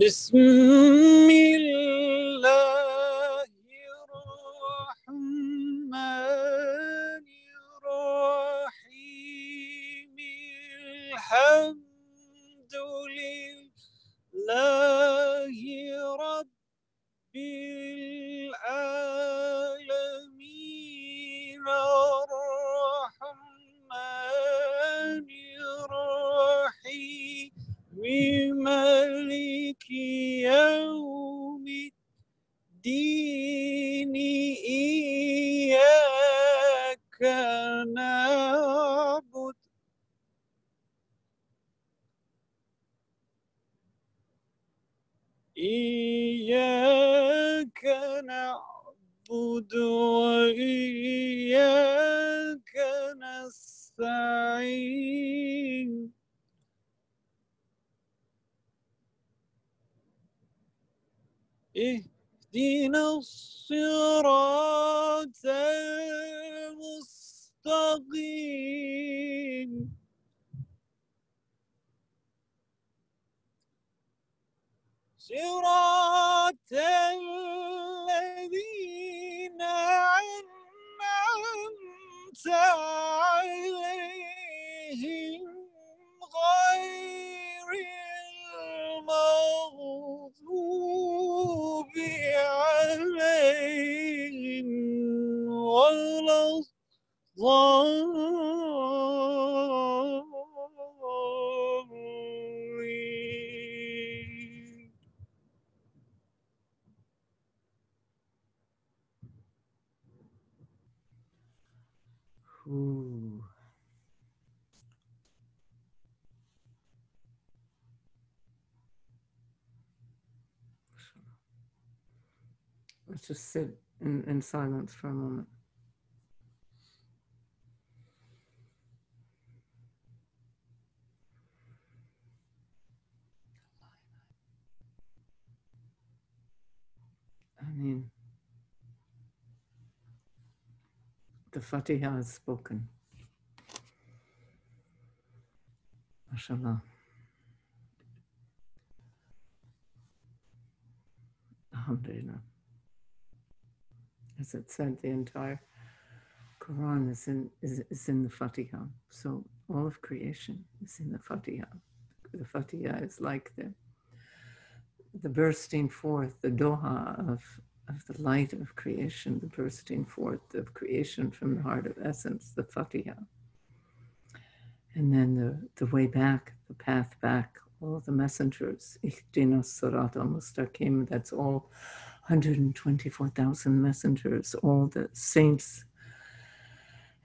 بسم الله إياك نعبد وإياك نستعين. اهدنا الصراط المستقيم. صراط الذين أنعمت عليهم. Let's just sit in, in silence for a moment. I mean, the Fatiha has spoken. MashaAllah. Alhamdulillah. As it said, the entire Quran is in, is, is in the Fatiha. So all of creation is in the Fatiha. The Fatiha is like the, the bursting forth, the doha of, of the light of creation, the bursting forth of creation from the heart of essence, the Fatiha. And then the, the way back, the path back, all the messengers, Ihdina Sirat al Mustaqim, that's all 124,000 messengers, all the saints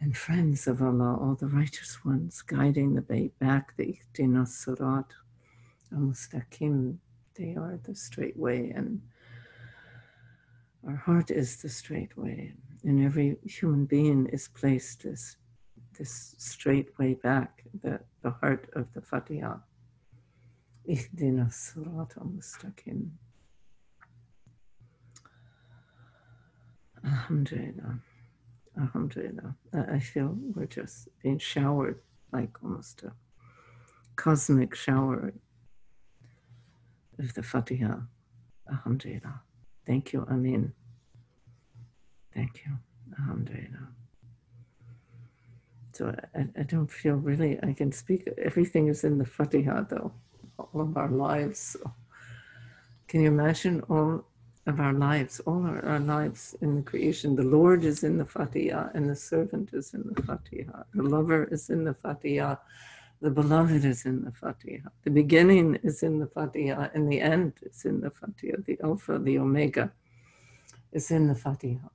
and friends of Allah, all the righteous ones guiding the way back, the Ihdina Sirat al Mustaqim, they are the straight way, and our heart is the straight way. And every human being is placed this, this straight way back, the, the heart of the Fatiha. Ihdina Sirat al Alhamdulillah. Alhamdulillah. I feel we're just being showered like almost a cosmic shower of the Fatiha. Alhamdulillah. Thank you, Amin. Thank you. Alhamdulillah. So I, I don't feel really, I can speak, everything is in the Fatiha though, all of our lives. So can you imagine all of our lives, all our, our lives in the creation? The Lord is in the Fatiha and the servant is in the Fatiha. The lover is in the Fatiha. The beloved is in the Fatiha. The beginning is in the Fatiha and the end is in the Fatiha. The Alpha, the Omega is in the Fatiha.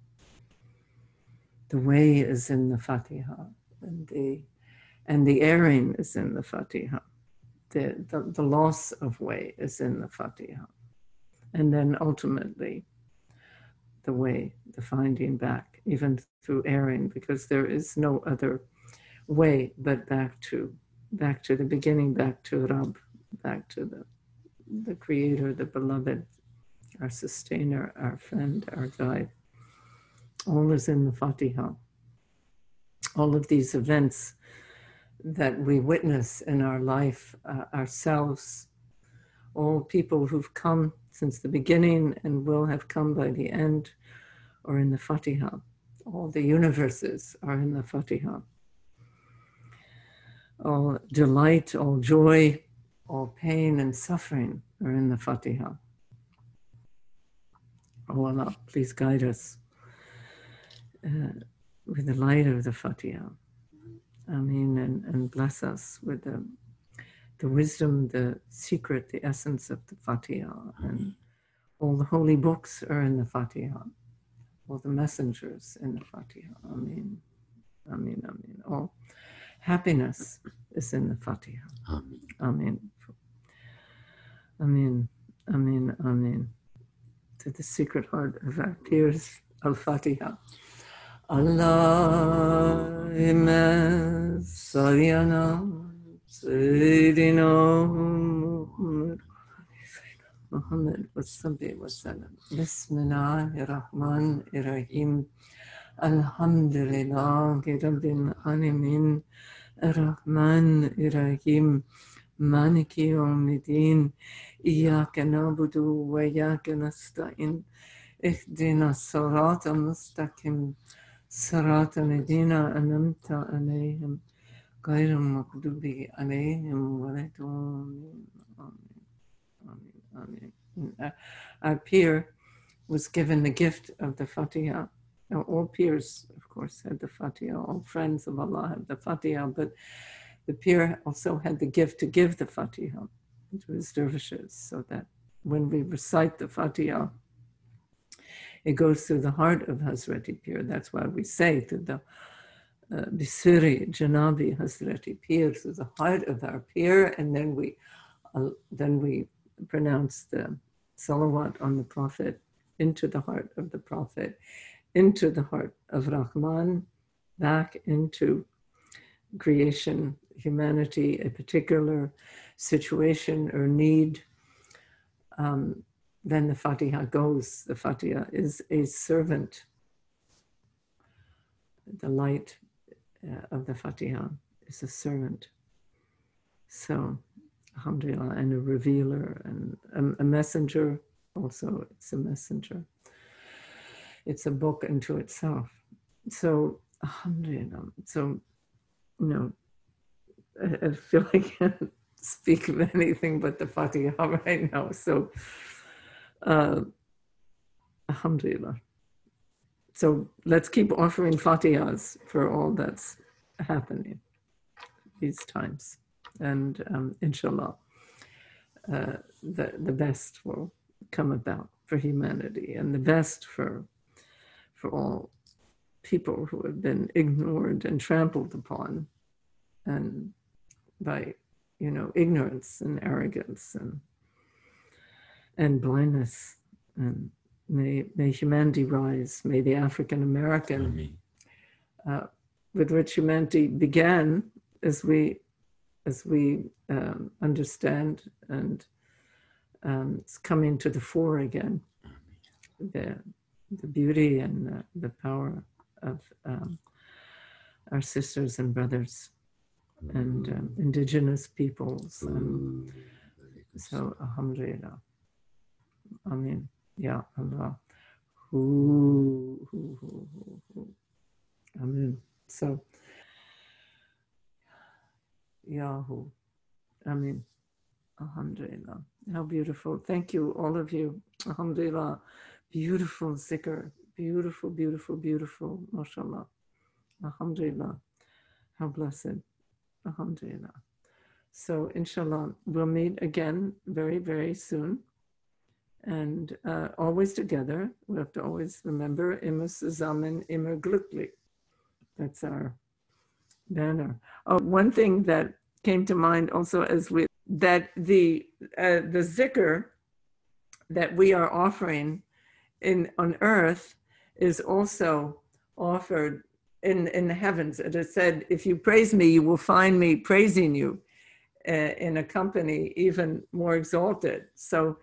The way is in the Fatiha. And the, and the erring is in the Fatiha. The, the, the loss of way is in the Fatiha. And then ultimately, the way, the finding back, even through erring, because there is no other way but back to back to the beginning, back to Rab, back to the the creator, the beloved, our sustainer, our friend, our guide. All is in the Fatiha. All of these events that we witness in our life uh, ourselves all people who've come since the beginning and will have come by the end are in the Fatiha. All the universes are in the Fatiha. All delight, all joy, all pain and suffering are in the Fatiha. Oh Allah, please guide us uh, with the light of the Fatiha. Amen. And, and bless us with the, the wisdom, the secret, the essence of the Fatiha. Mm-hmm. And all the holy books are in the Fatiha. All the messengers in the Fatiha. Amen. Amen. Amen. All happiness is in the Fatiha. Amen. Amen. Amen. Amen. Amen. To the secret heart of our peers, Al Fatiha. Allah, salli ala سيدنا محمد محمد والصبي والسلام. بسم الله الرحمن الرحيم. الحمد لله رب العالمين. الرحمن الرحيم. مالك يوم الدين. إياك نعبد وإياك نستعين. اهدنا الصراط المستقيم. صراط الذين انمت عليهم. غير Amen. Our Pir was given the gift of the Fatiha. Now, all peers, of course, had the Fatiha. All friends of Allah have the Fatiha, but the Pir also had the gift to give the Fatiha to his dervishes, so that when we recite the Fatiha, it goes through the heart of Hazreti Pir. That's why we say through the Bisiri Janabi Hazreti Pir, to the heart of our Pir, and then we uh, then we pronounce the salawat on the Prophet into the heart of the Prophet, into the heart of Rahman, back into creation, humanity, a particular situation or need. Um, then the Fatiha goes. The Fatiha is a servant. The light uh, of the Fatiha is a servant. So, Alhamdulillah, and a revealer and a, messenger. Also, it's a messenger. It's a book unto itself. So, Alhamdulillah. So, you know, I, I feel I can't speak of anything but the Fatiha right now. So, uh, Alhamdulillah. So let's keep offering Fatihas for all that's happening these times. And um, inshallah, uh, the, the best will come about for humanity and the best for, for all people who have been ignored and trampled upon and by, you know, ignorance and arrogance and and blindness. And may, may humanity rise. May the African American, uh, with which humanity began, as we as we um, understand, and um, it's coming to the fore again. The the beauty and the, the power of um, our sisters and brothers and um, indigenous peoples. And so, Alhamdulillah. Amin. Ya Allah. Hu, hu, hu, hu. Amen. So, Yahu. Amen. Alhamdulillah. How beautiful. Thank you, all of you. Alhamdulillah. Beautiful zikr. Beautiful, beautiful, beautiful. MashaAllah. Alhamdulillah. How blessed. Alhamdulillah. So, inshallah, we'll meet again very, very soon. And uh, always together. We have to always remember immer zusammen, immer glücklich. That's our banner. Oh, one thing that came to mind also as we that the uh, the zikr that we are offering in on earth is also offered in in the heavens. It is said, "If you praise me, you will find me praising you uh, in a company even more exalted." So.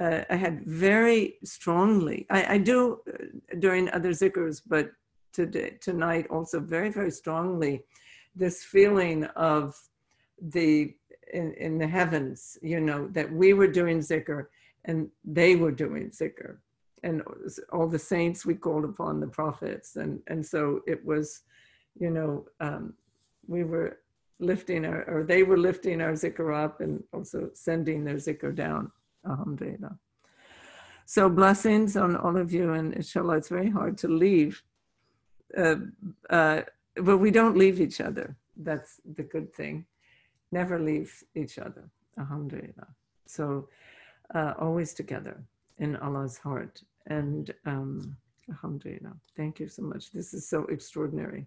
Uh, I had very strongly, I, I do uh, during other zikrs, but today, tonight also very, very strongly this feeling of the in, in the heavens, you know, that we were doing zikr and they were doing zikr. And all the saints we called upon the prophets. And, and so it was, you know, um, we were lifting our, or they were lifting our zikr up and also sending their zikr down. Alhamdulillah. So blessings on all of you. And inshallah, it's very hard to leave. Uh, uh, but we don't leave each other. That's the good thing. Never leave each other. Alhamdulillah. So uh, always together in Allah's heart. And um, Alhamdulillah. Thank you so much. This is so extraordinary.